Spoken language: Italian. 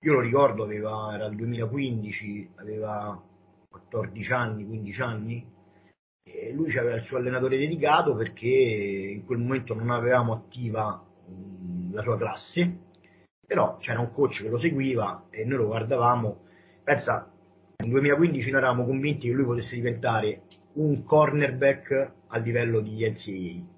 io lo ricordo, aveva, era il 2015, aveva 14 anni, 15 anni, e lui aveva il suo allenatore dedicato perché in quel momento non avevamo attiva mh, la sua classe, però c'era un coach che lo seguiva e noi lo guardavamo. Pensa, nel 2015 noi eravamo convinti che lui potesse diventare un cornerback a livello di NCAA